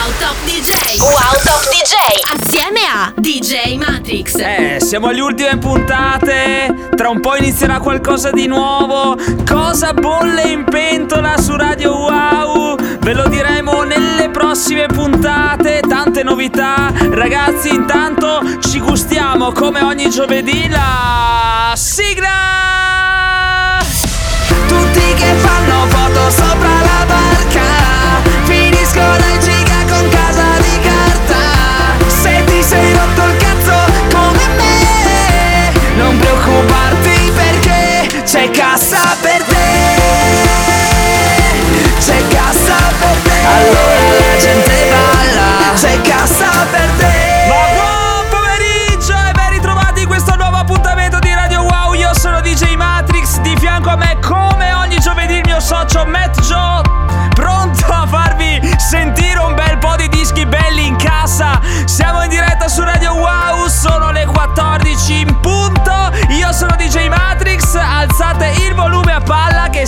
Wow Top DJ Wow Top DJ Assieme a DJ Matrix. Eh, siamo alle ultime puntate. Tra un po' inizierà qualcosa di nuovo. Cosa bolle in pentola su Radio Wow? Ve lo diremo nelle prossime puntate. Tante novità. Ragazzi intanto ci gustiamo come ogni giovedì la sigla. Tutti che fanno foto sopra la barca. Finiscono in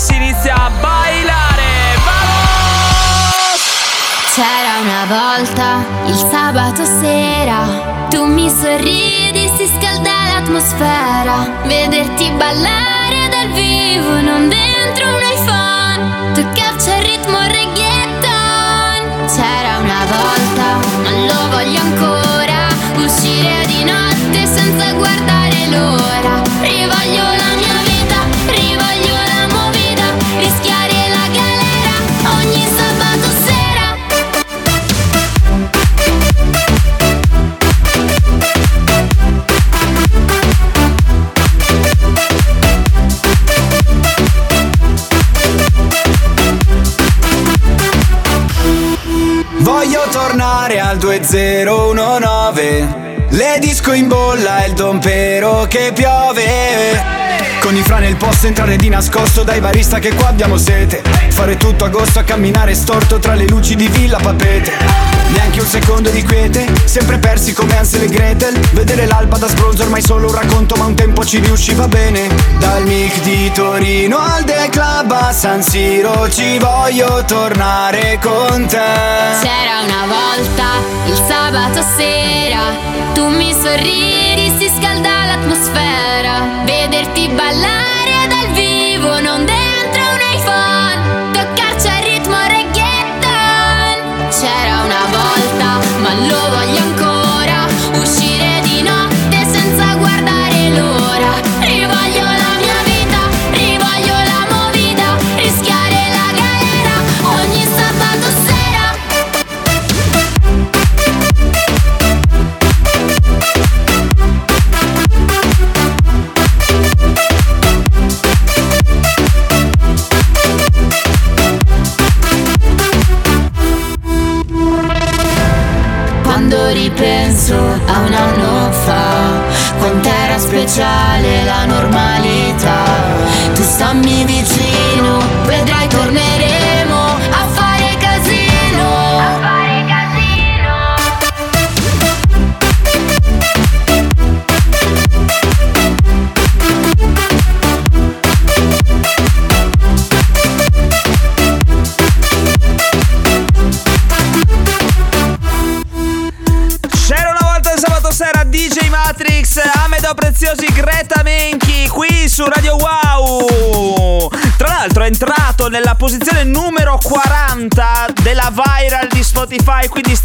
si inizia a bailare Vamos! C'era una volta, il sabato sera, tu mi sorridi, si scalda l'atmosfera. Vederti ballare dal vivo, non dentro un iPhone. Tu caccia il ritmo reggaeton. C'era una volta, che piove. Con i fra nel posto entrare di nascosto dai barista che qua abbiamo sete. Fare tutto agosto a camminare storto tra le luci di Villa Papete. Neanche un secondo di quiete, sempre persi come Ansel e Gretel. Vedere l'alba da sbronzo ormai solo un racconto ma un tempo ci riusciva bene. Dal mic di Torino al The Club a San Siro ci voglio tornare con te. C'era una volta, il sabato sera, tu mi sorridi. Vederti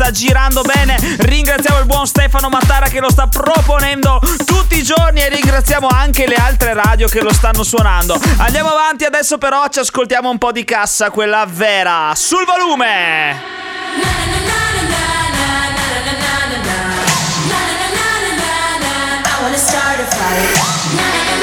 sta girando bene. Ringraziamo il buon Stefano Mattara che lo sta proponendo tutti i giorni e ringraziamo anche le altre radio che lo stanno suonando. Andiamo avanti adesso però ci ascoltiamo un po' di cassa, quella vera. Sul volume! I wanna start a fight.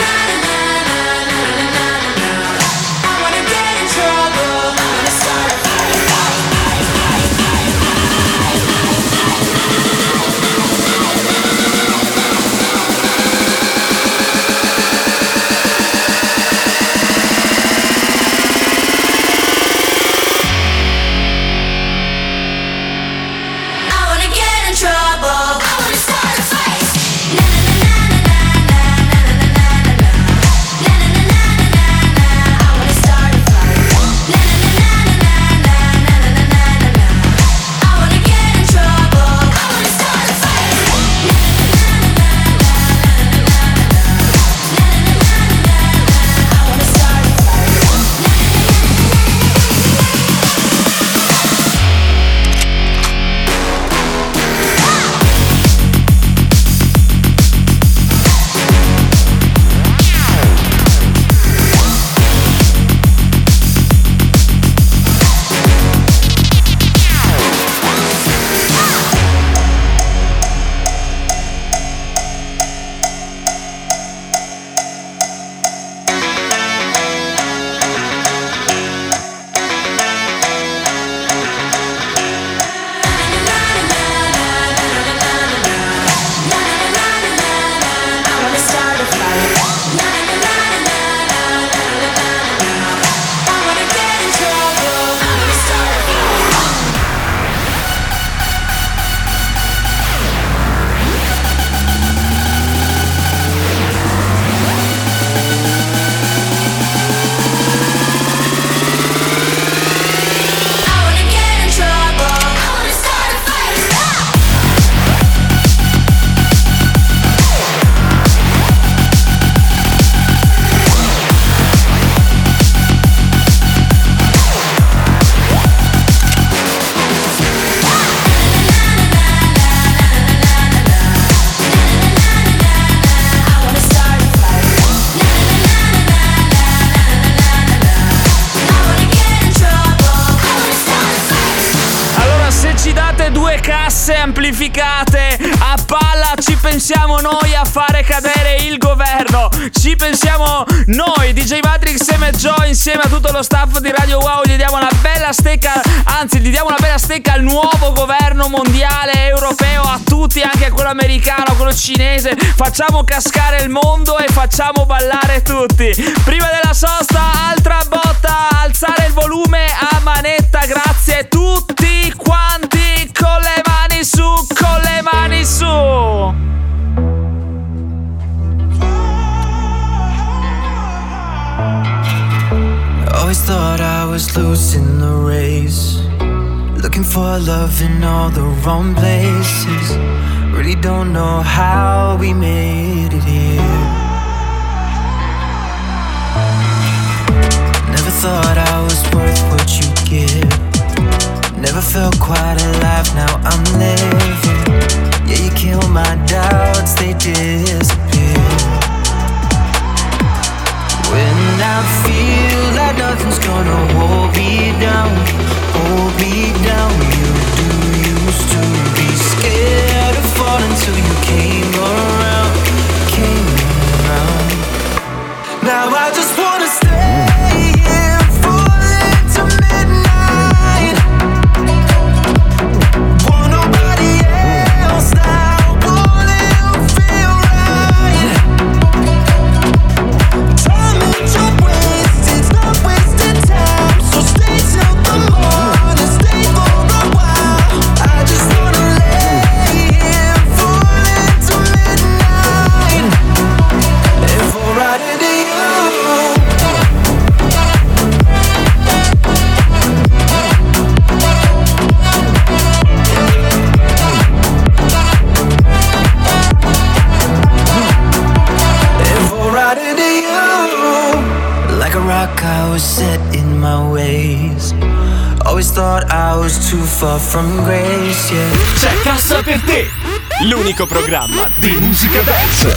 Lo staff di Radio Wow. Gli diamo una bella stecca, anzi, gli diamo una bella stecca al nuovo governo mondiale europeo, a tutti, anche a quello americano, a quello cinese. Facciamo cascare il mondo e facciamo ballare tutti. Prima della sosta, altra botta, alzare il volume a manetta, grazie tutti quanti con le mani su, con le mani su. Thought I was losing the race. Looking for love in all the wrong places. Really don't know how we made it here. Never thought I was worth what you give. Never felt quite alive, now I'm living. Yeah, you kill my doubts, they disappear. Down, hold me down. You from grace, yeah. C'è Cassa per te, l'unico programma di musica dance.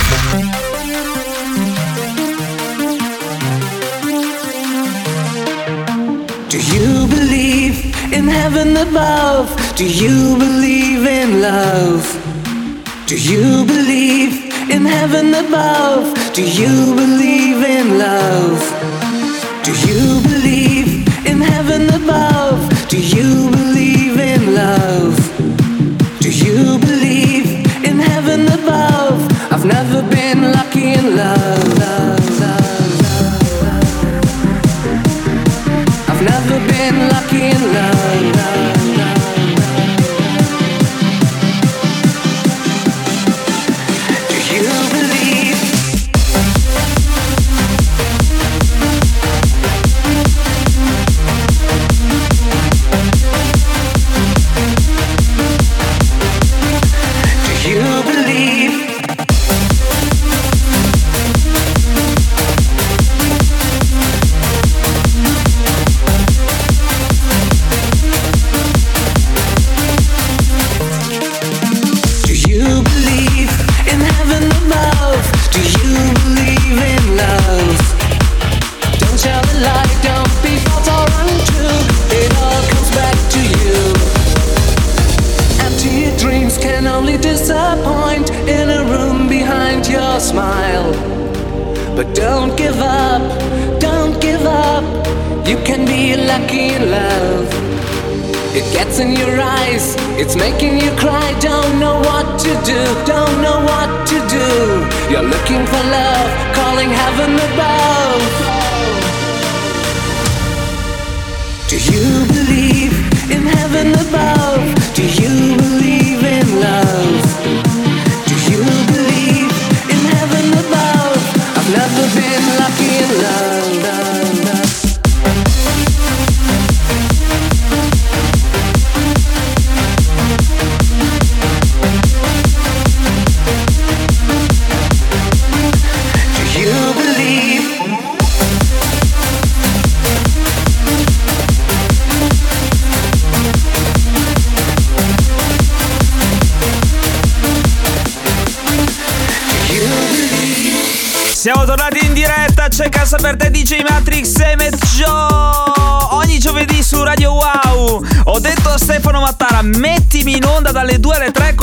Do you believe in heaven above? Do you believe in love? Do you believe in heaven above? Do you believe in love? Do you believe love? Do you believe in heaven above? I've never been lucky in love.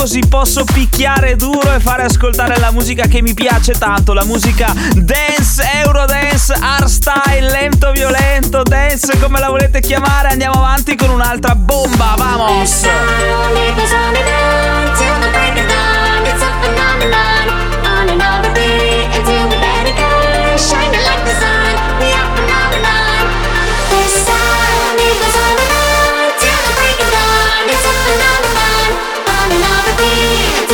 Così posso picchiare duro e fare ascoltare la musica che mi piace tanto, la musica dance, eurodance, hardstyle, lento violento, dance come la volete chiamare. Andiamo avanti con un'altra bomba, vamos! Shining like the sun, we are phenomenon. be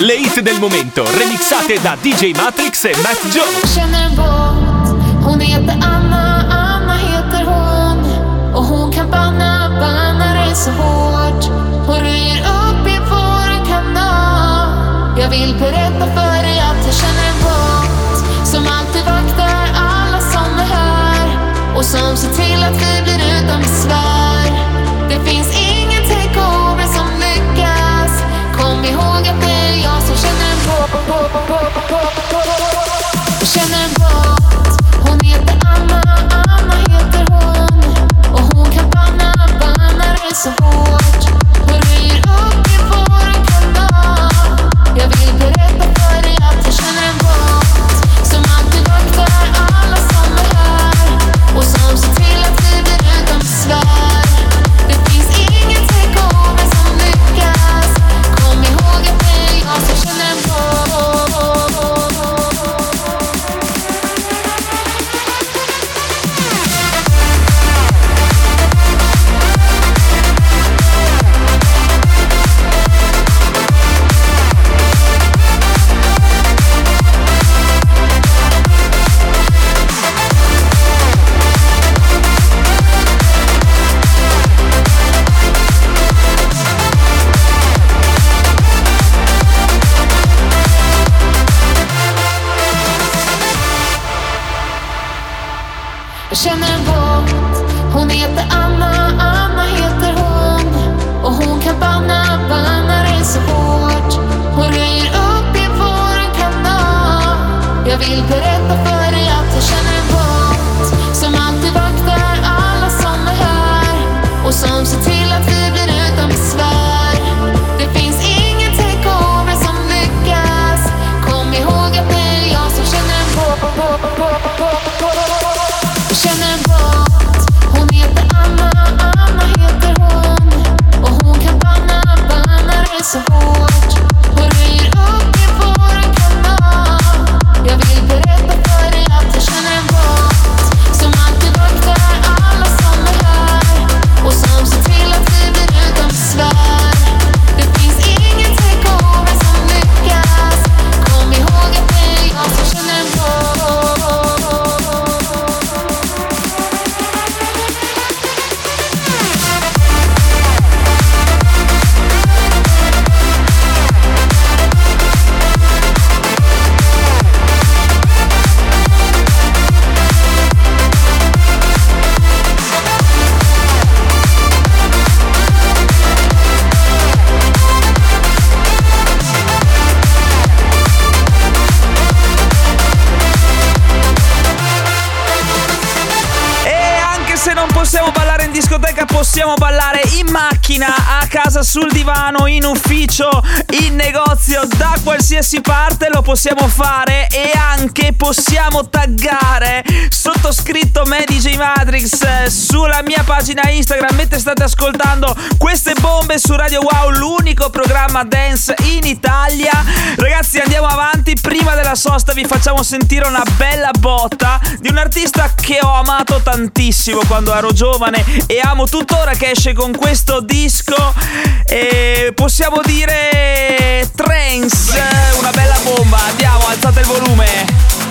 Le hit del momento, remixate da DJ Matrix e Matt Jones. känner Anna, Anna heter hon. Och hon kan banna, banna dig så hårt. Hon röjer upp i våran kanal. Jag vill berätta för dig att jag känner en båt Som alltid vaktar alla som är här. Och som ser till att vi blir utan besvär. Det finns banna dig qualsiasi parte lo possiamo fare e anche possiamo taggare sottoscritto me DJ Matrix sulla mia pagina Instagram mentre state ascoltando queste bombe su Radio Wow, l'unico programma dance in Italia. Sosta vi facciamo sentire una bella botta di un artista che ho amato tantissimo quando ero giovane e amo tuttora che esce con questo disco. E possiamo dire trance, una bella bomba. Andiamo, alzate il volume.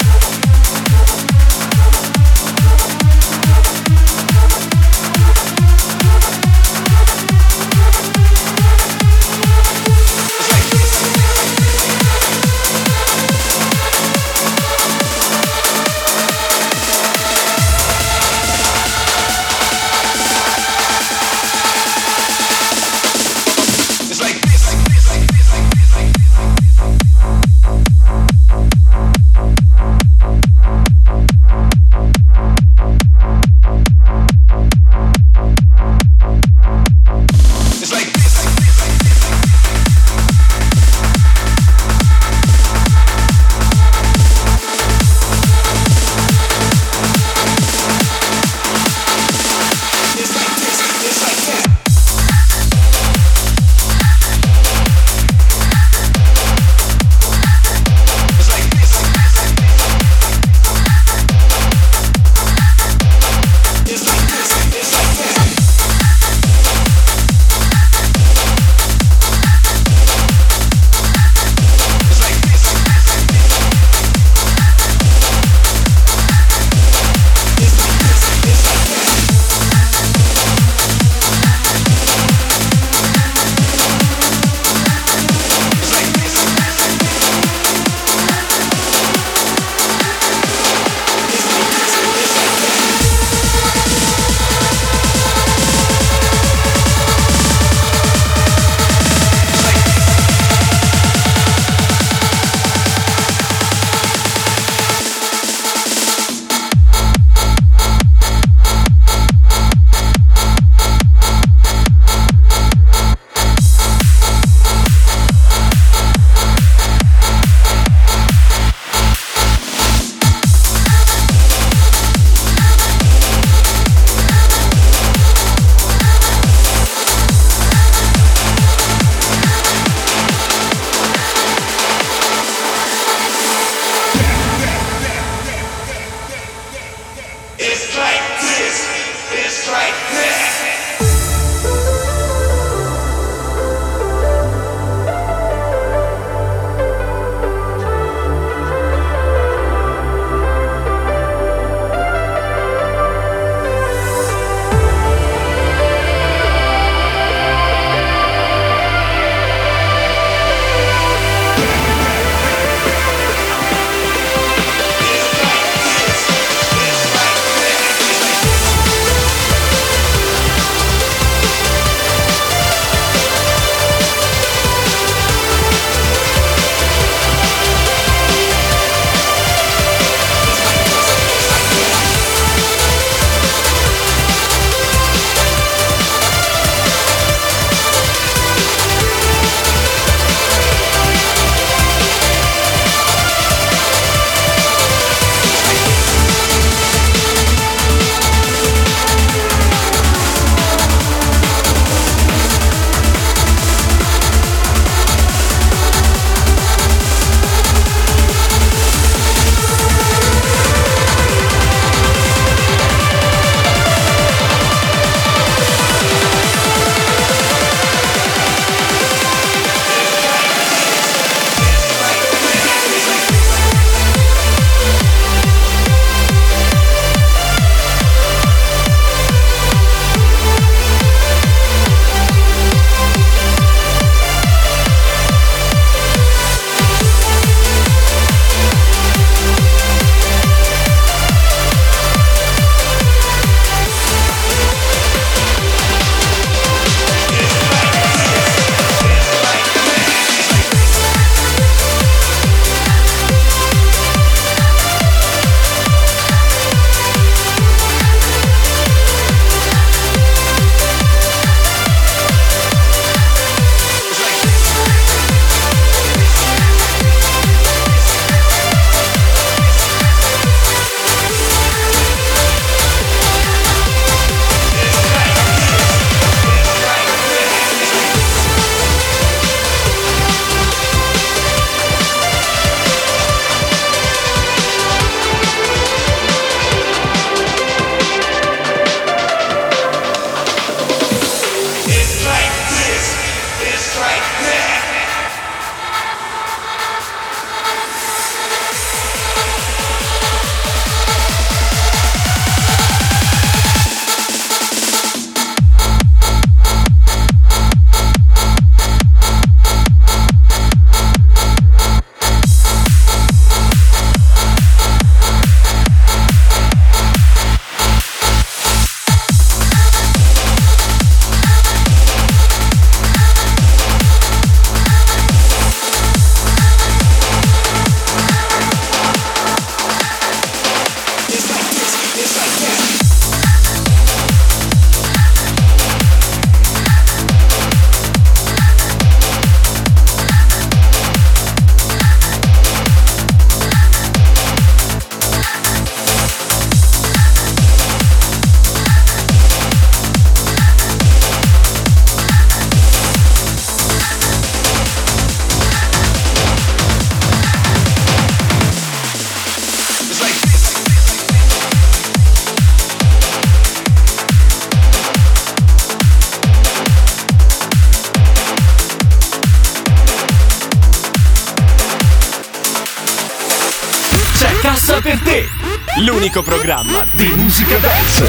Programma di musica dance.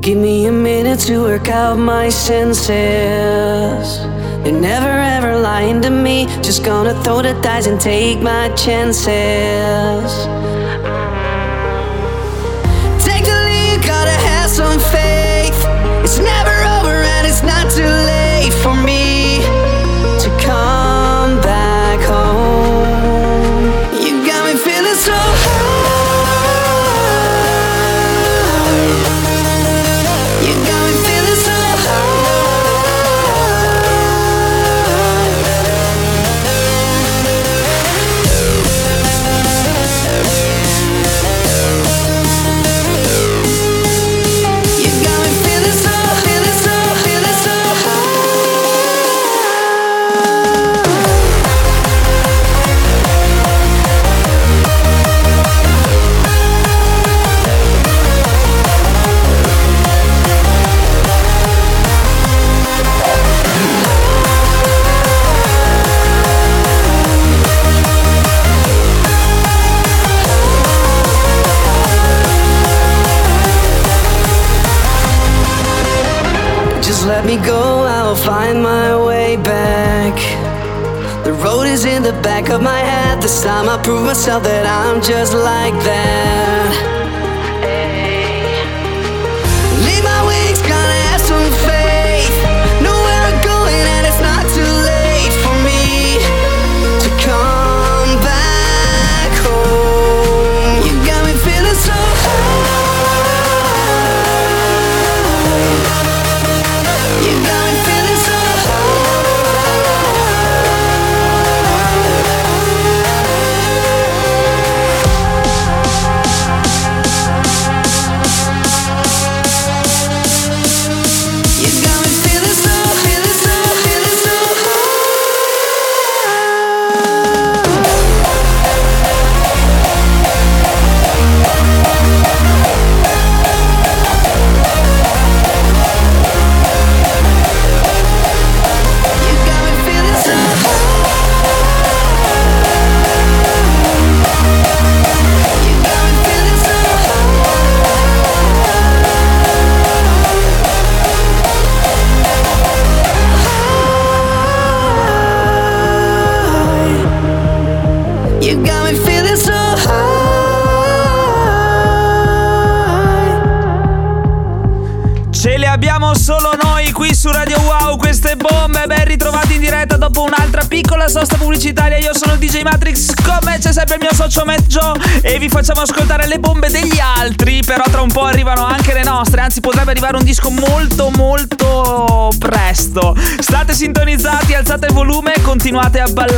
Give me a minute to work out my senses. You're never ever lying to me. Just gonna throw the dice and take my chances. Take the lead, gotta have some faith. It's never over and it's not too late back of my head. This time I prove myself that I'm just like that. Facciamo ascoltare le bombe degli altri, però tra un po' arrivano anche le nostre, anzi potrebbe arrivare un disco molto molto presto. State sintonizzati, alzate il volume continuate a ballare.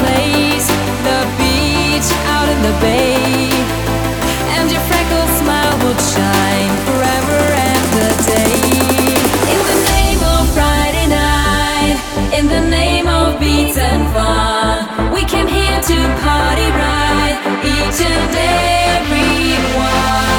Place, the beach out in the bay. And your freckled smile would shine forever and a day. In the name of Friday night, in the name of beats and fun, we came here to party right, each and every one.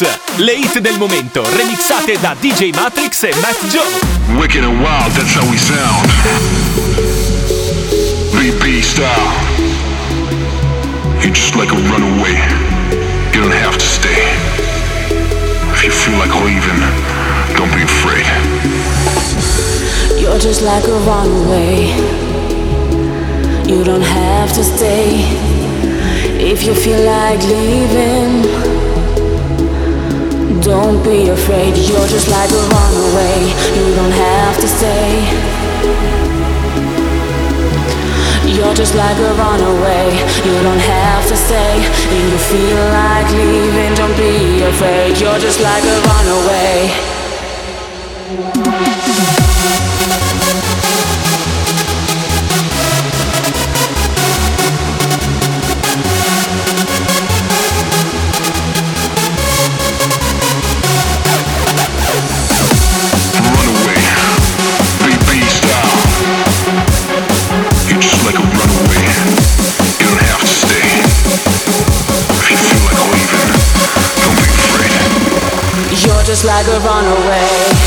Remix. Le hit del momento remixate da DJ Matrix e Matt Joe. Wicked and wild, that's how we sound. BP style. You're just like a runaway. You don't have to stay. If you feel like leaving, don't be afraid. You're just like a runaway. You don't have to stay. If you feel like leaving, don't be afraid. You're just like a runaway. You don't have to stay. You're just like a runaway. You don't have to stay. If you feel like leaving, don't be afraid. You're just like a runaway. Runaway. Just like a runaway.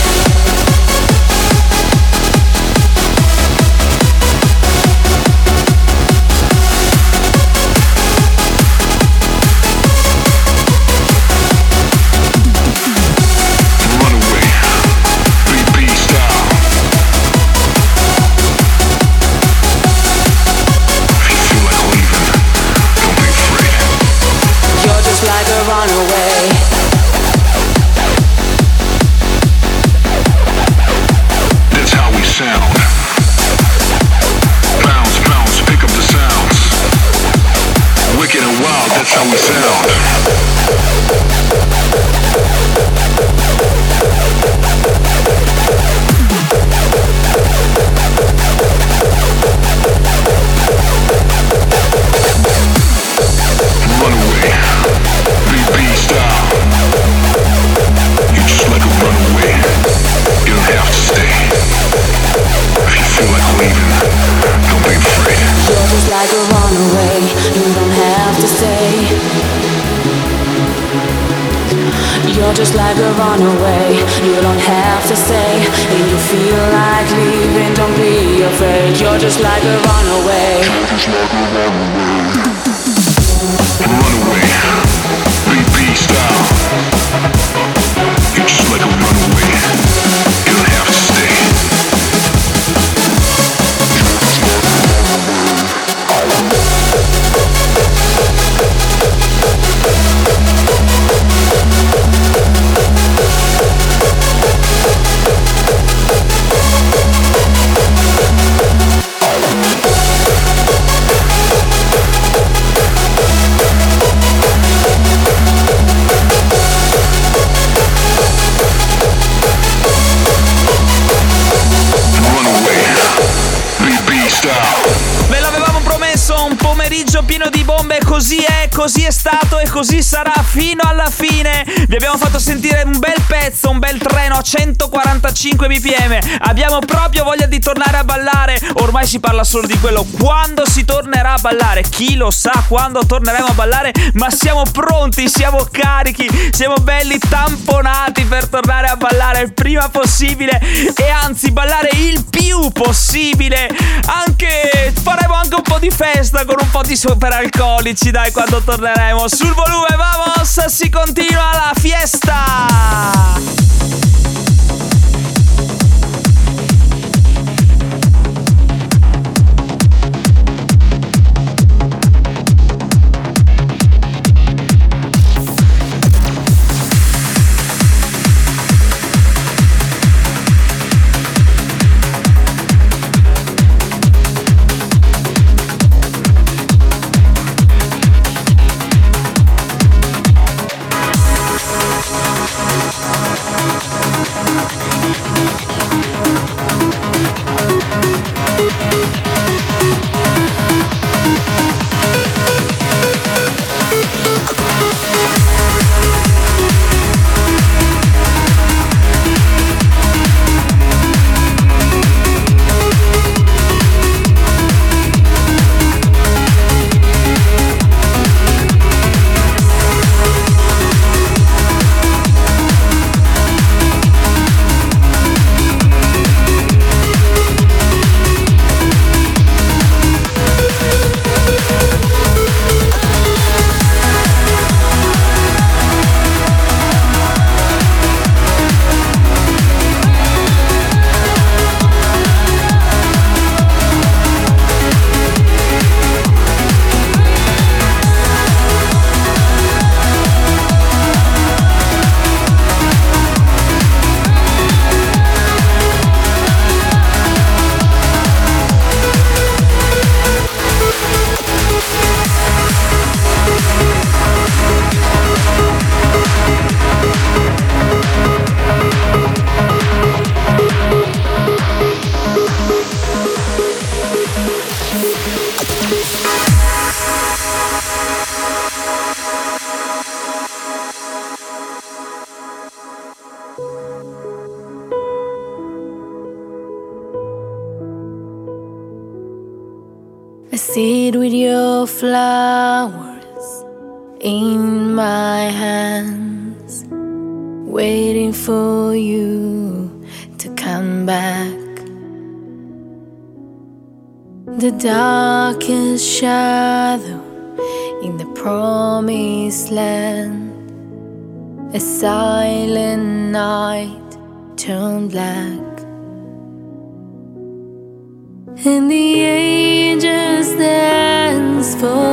145 bpm. Abbiamo proprio voglia di tornare a ballare. Ormai si parla solo di quello. Quando si tornerà a ballare? Chi lo sa quando torneremo a ballare? Ma siamo pronti, siamo carichi, siamo belli tamponati per tornare a ballare il prima possibile e anzi ballare il più possibile. Anche faremo anche un po' di festa con un po' di superalcolici, dai, quando torneremo. Sul volume, vamos, si continua la fiesta. Darkest shadow in the promised land, a silent night turned black. And the angels dance for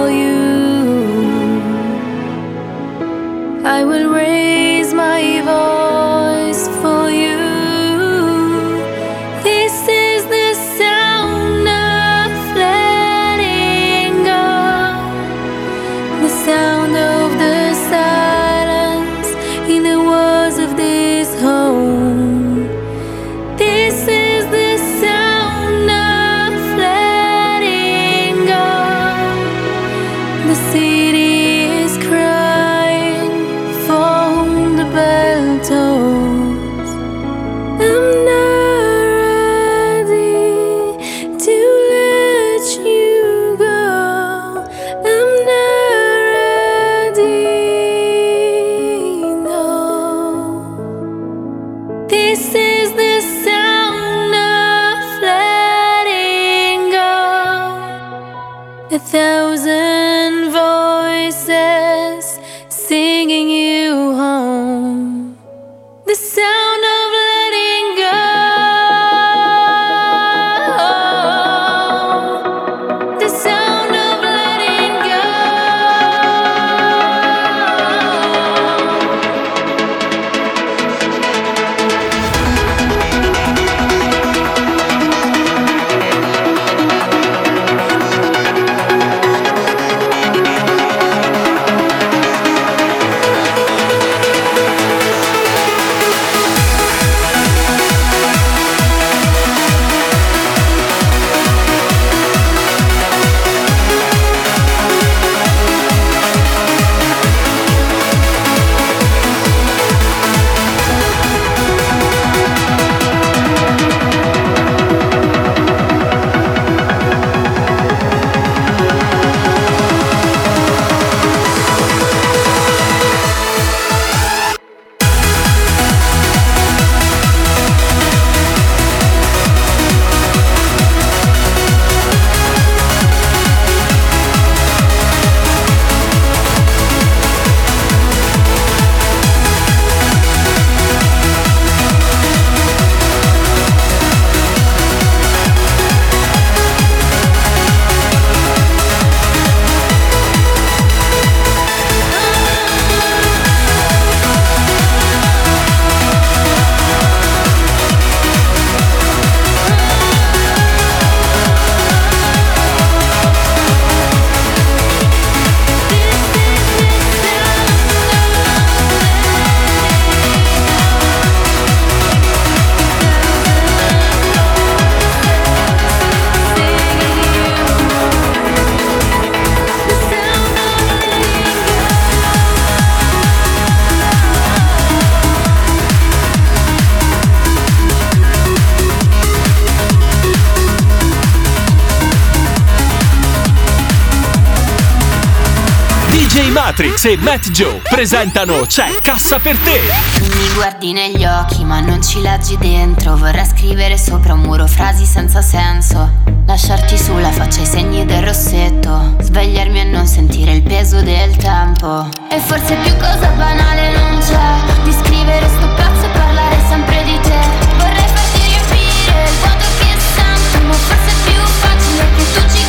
Matrix e Matt Joe presentano C'è cassa per te. Mi guardi negli occhi ma non ci leggi dentro. Vorrei scrivere sopra un muro frasi senza senso. Lasciarti sulla faccia i segni del rossetto. Svegliarmi e non sentire il peso del tempo. E forse più cosa banale non c'è. Di scrivere sto pezzo e parlare sempre di te. Vorrei farti riempire il vuoto che sento Ma forse è più facile che tu ci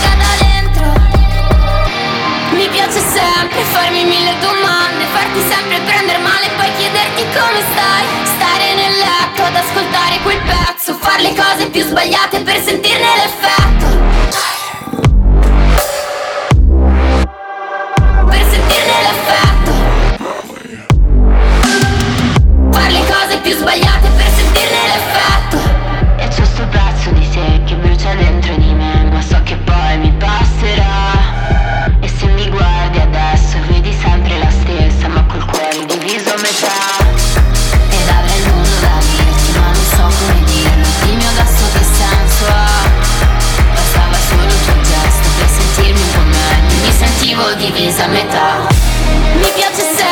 sempre farmi mille domande, farti sempre prendere male e poi chiederti come stai. Stare nel letto ad ascoltare quel pezzo, fare le cose più sbagliate per sentirne l'effetto. Per sentirne l'effetto. Fare le cose più sbagliate per sentirne l'effetto. E c'è sto pezzo di sé che brucia dentro di divisa a metà Mi piace sempre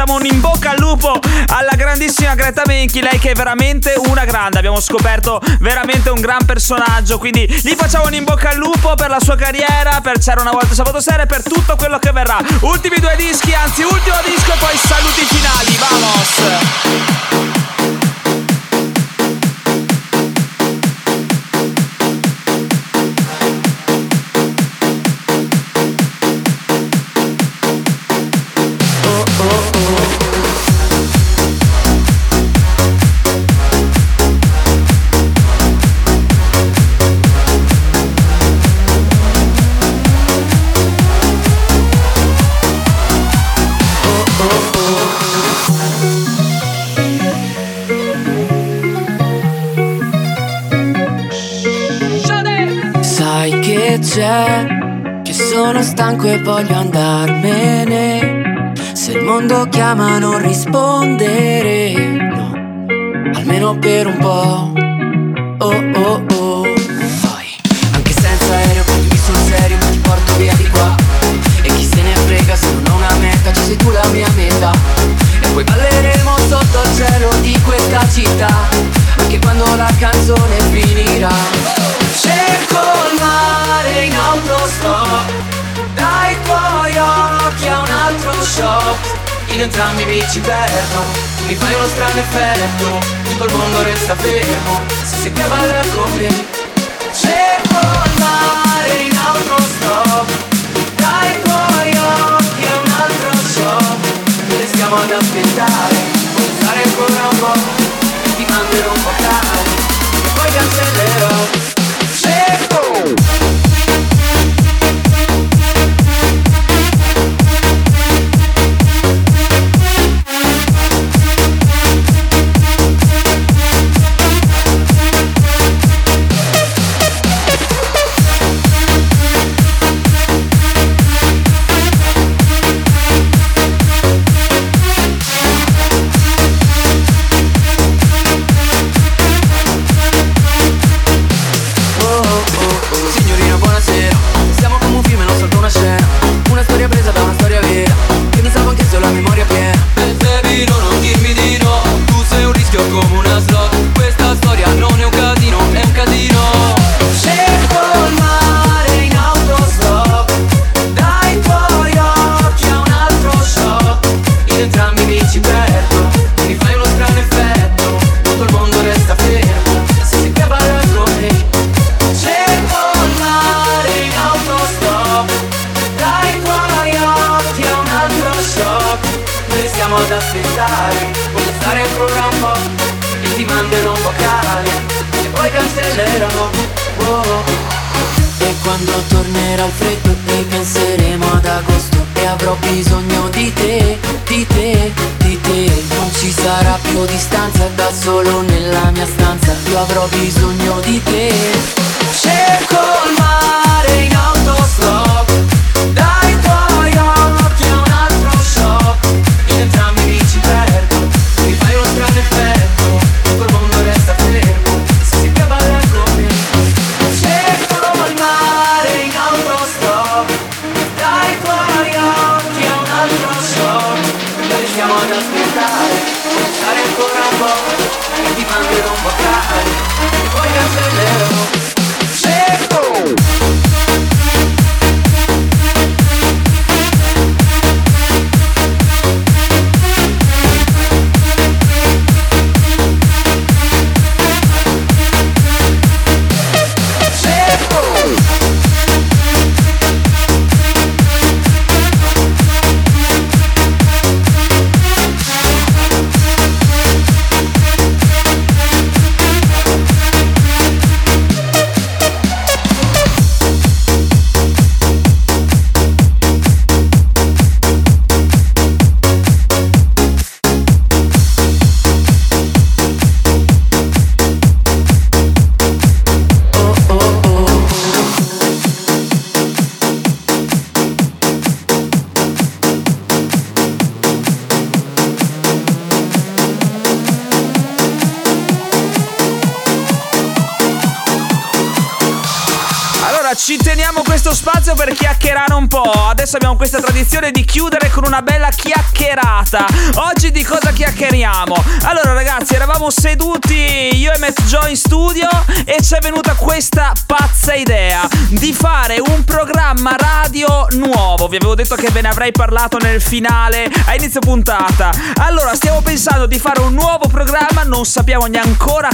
facciamo un in bocca al lupo alla grandissima Greta Venchi, lei che è veramente una grande, abbiamo scoperto veramente un gran personaggio, quindi gli facciamo un in bocca al lupo per la sua carriera, per C'era una volta sabato sera e per tutto quello che verrà. Ultimi due dischi, anzi ultimo disco e poi saluti finali, vamos! stanco e voglio andarmene. Se il mondo chiama non rispondere, no, almeno per un po'. Oh oh oh. Poi, anche senza aereo, prendimi sul serio, mi porto via di qua. E chi se ne frega se non ho una meta, ci sei tu la mia meta. E poi balleremo sotto il cielo di questa città, anche quando la canzone finirà. in entrambi bici perdo Mi fai uno strano effetto Tutto il mondo resta fermo. Se si cavalla con me Cerco il mare in autostop. Dai tuoi occhi a un altro shop. Restiamo ad aspettare? Puntare ancora un po' Ti manderò un vocale E poi cancellerò. Cerco! Adesso abbiamo questa tradizione di chiudere con una bella chiacchierata. Oggi di cosa chiacchieriamo? Allora, ragazzi, eravamo seduti io e Matt Joe in studio e ci è venuta questa pazza idea di fare un programma radio nuovo. Vi avevo detto che ve ne avrei parlato nel finale a inizio puntata. Allora, stiamo pensando di fare un nuovo programma, non sappiamo neanche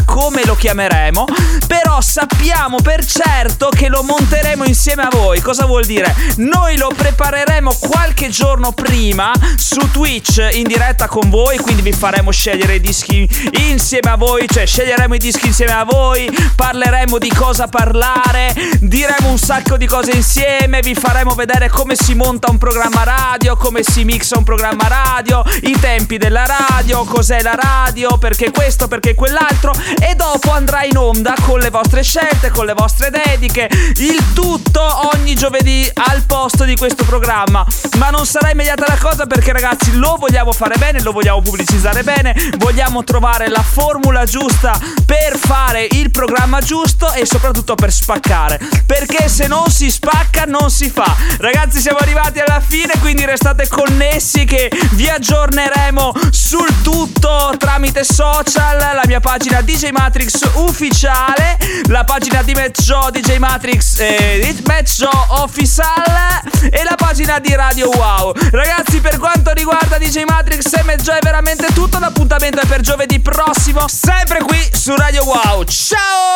come lo chiameremo, però sappiamo per certo che lo monteremo insieme a voi. Cosa vuol dire? Noi lo prepareremo qualche giorno prima su Twitch in diretta con voi, quindi vi faremo scegliere i dischi insieme a voi, cioè sceglieremo i dischi insieme a voi, parleremo di cosa parlare, diremo un sacco di cose insieme, vi faremo vedere come si monta un programma radio, come si mixa un programma radio, i tempi della radio, cos'è la radio, perché questo, perché quell'altro e dopo andrà in onda con le vostre scelte, con le vostre dediche, il tutto ogni giovedì al posto di questo programma. Ma non sarà immediata la cosa perché ragazzi lo vogliamo fare bene, lo vogliamo pubblicizzare bene, vogliamo trovare la formula giusta per fare il programma giusto e soprattutto per spaccare. Perché se non si spacca non si fa. Ragazzi siamo arrivati alla fine, quindi restate connessi che vi aggiorneremo sul tutto tramite social, la mia pagina DJ Matrix ufficiale, la pagina di Joe DJ Matrix eh, Joe Official e la pagina di Radio Wow. Ragazzi, per quanto riguarda DJ Matrix e Joe è veramente tutto. L'appuntamento è per giovedì prossimo, sempre qui su Radio Wow. Ciao!